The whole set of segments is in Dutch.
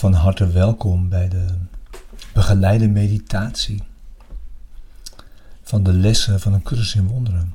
Van harte welkom bij de begeleide meditatie van de lessen van een cursus in wonderen.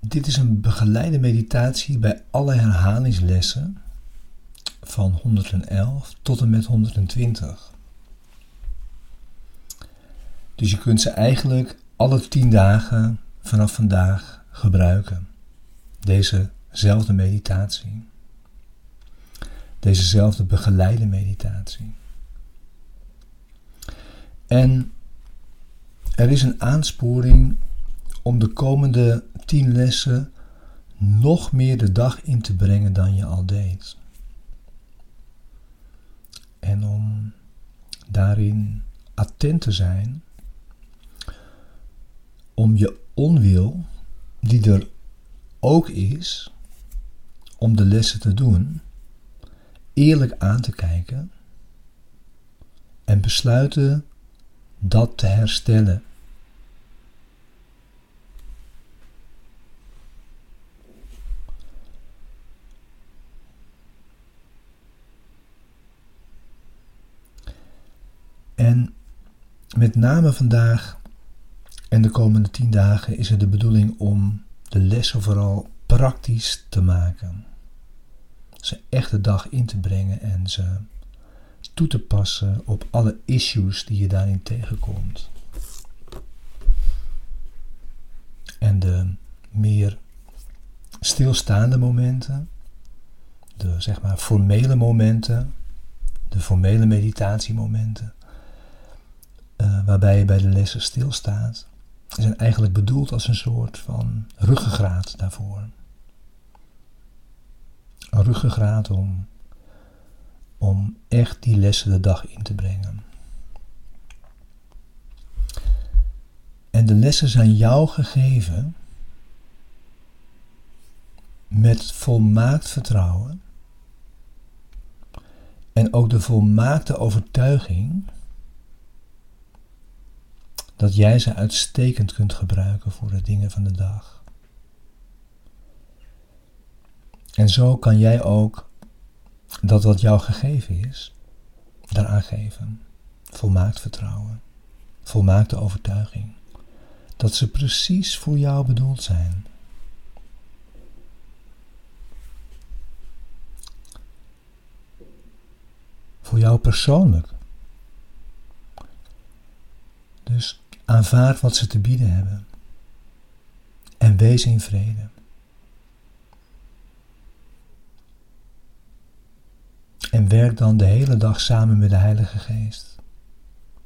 Dit is een begeleide meditatie bij alle herhalingslessen van 111 tot en met 120. Dus je kunt ze eigenlijk alle 10 dagen vanaf vandaag gebruiken. Dezezelfde meditatie. Dezezelfde begeleide meditatie. En er is een aansporing om de komende tien lessen nog meer de dag in te brengen dan je al deed. En om daarin attent te zijn, om je onwil, die er ook is, om de lessen te doen, eerlijk aan te kijken en besluiten dat te herstellen. En met name vandaag en de komende tien dagen is het de bedoeling om de lessen vooral praktisch te maken. Ze echt de dag in te brengen en ze toe te passen op alle issues die je daarin tegenkomt. En de meer stilstaande momenten, de zeg maar formele momenten, de formele meditatiemomenten, uh, waarbij je bij de lessen stilstaat, zijn eigenlijk bedoeld als een soort van ruggengraat daarvoor. Ruggengraat om om echt die lessen de dag in te brengen. En de lessen zijn jou gegeven met volmaakt vertrouwen en ook de volmaakte overtuiging dat jij ze uitstekend kunt gebruiken voor de dingen van de dag. En zo kan jij ook dat wat jou gegeven is, daaraan geven. Volmaakt vertrouwen, volmaakte overtuiging. Dat ze precies voor jou bedoeld zijn. Voor jou persoonlijk. Dus aanvaard wat ze te bieden hebben. En wees in vrede. En werk dan de hele dag samen met de Heilige Geest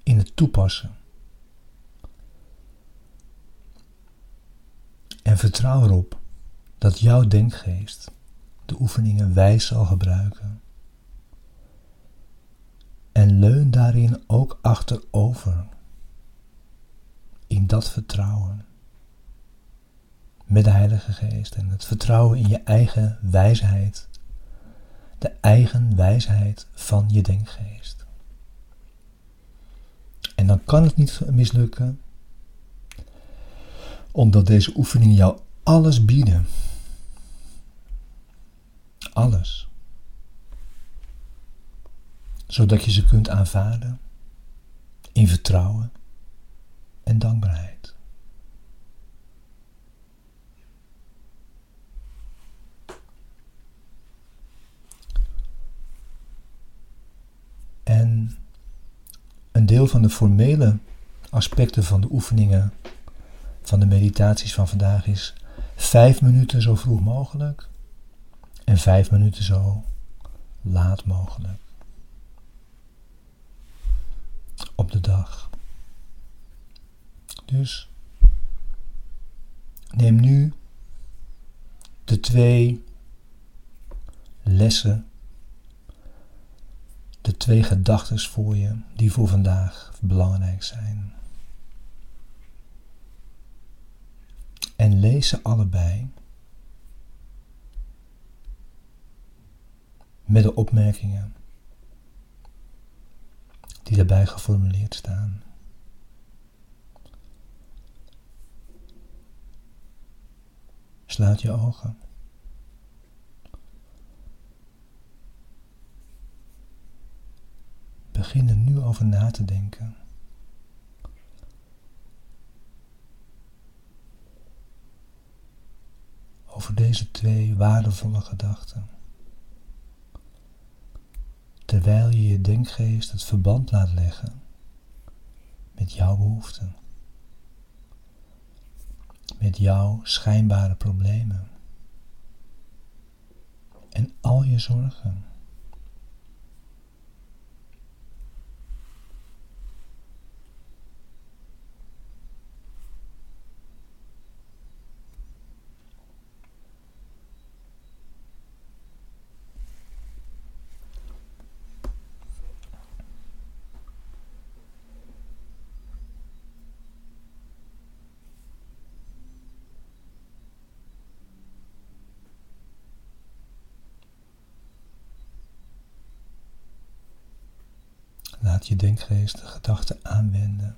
in het toepassen. En vertrouw erop dat jouw denkgeest de oefeningen wijs zal gebruiken. En leun daarin ook achterover. In dat vertrouwen. Met de Heilige Geest en het vertrouwen in je eigen wijsheid de eigen wijsheid van je denkgeest. En dan kan het niet mislukken, omdat deze oefeningen jou alles bieden. Alles. Zodat je ze kunt aanvaarden in vertrouwen en dankbaarheid. En een deel van de formele aspecten van de oefeningen van de meditaties van vandaag is vijf minuten zo vroeg mogelijk en vijf minuten zo laat mogelijk op de dag. Dus neem nu de twee lessen de twee gedachten voor je die voor vandaag belangrijk zijn. En lees ze allebei met de opmerkingen die daarbij geformuleerd staan. Sluit je ogen. Over na te denken. Over deze twee waardevolle gedachten. Terwijl je je denkgeest het verband laat leggen met jouw behoeften, met jouw schijnbare problemen en al je zorgen. Laat je denkgeest de gedachten aanwenden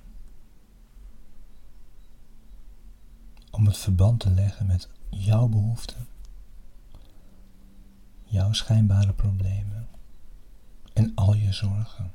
om het verband te leggen met jouw behoeften, jouw schijnbare problemen en al je zorgen.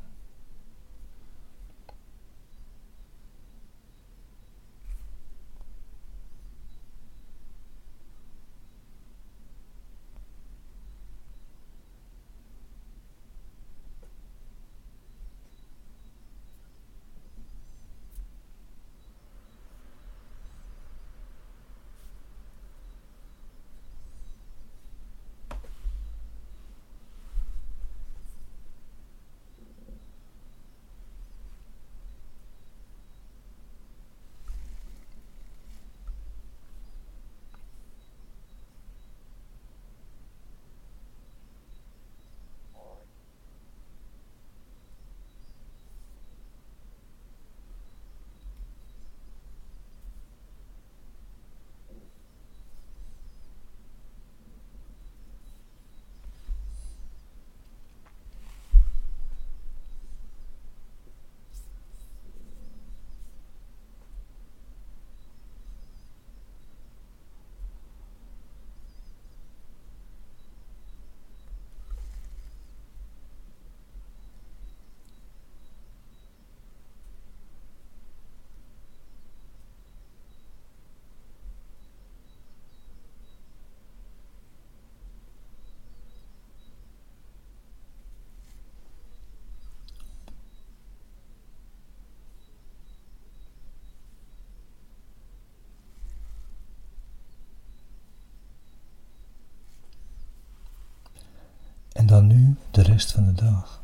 En dan nu de rest van de dag.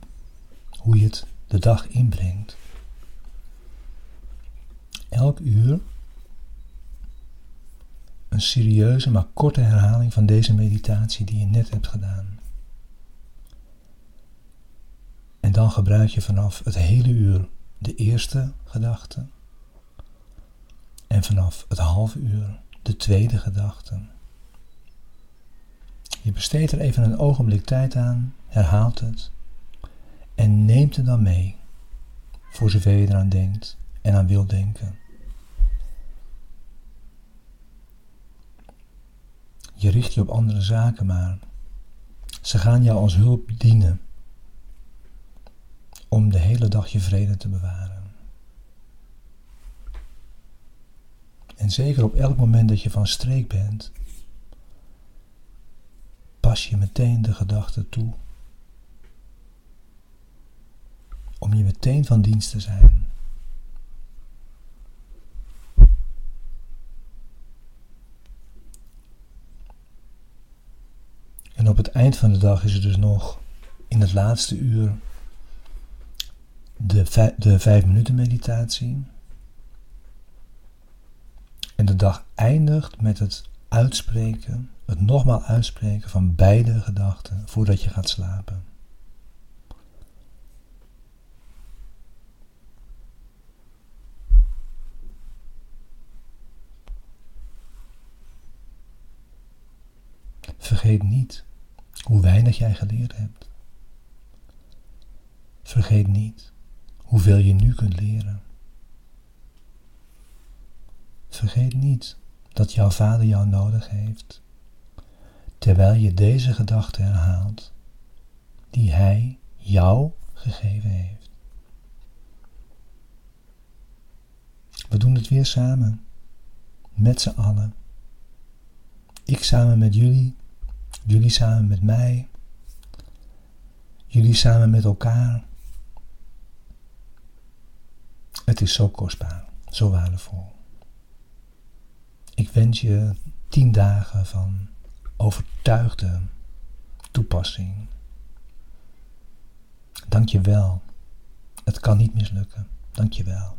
Hoe je het de dag inbrengt. Elk uur een serieuze maar korte herhaling van deze meditatie die je net hebt gedaan. En dan gebruik je vanaf het hele uur de eerste gedachte. En vanaf het halve uur de tweede gedachte. Je besteedt er even een ogenblik tijd aan, herhaalt het en neemt het dan mee, voor zover je eraan denkt en aan wilt denken. Je richt je op andere zaken maar. Ze gaan jou als hulp dienen om de hele dag je vrede te bewaren. En zeker op elk moment dat je van streek bent, pas je meteen de gedachte toe. Om je meteen van dienst te zijn. En op het eind van de dag is er dus nog in het laatste uur de, de vijf minuten meditatie. En de dag eindigt met het uitspreken het nogmaals uitspreken van beide gedachten voordat je gaat slapen. Vergeet niet hoe weinig jij geleerd hebt. Vergeet niet hoeveel je nu kunt leren. Vergeet niet dat jouw vader jou nodig heeft terwijl je deze gedachte herhaalt die Hij jou gegeven heeft. We doen het weer samen. Met z'n allen. Ik samen met jullie. Jullie samen met mij. Jullie samen met elkaar. Het is zo kostbaar, zo waardevol. Ik wens je tien dagen van overtuigde toepassing. Dank je wel. Het kan niet mislukken. Dank je wel.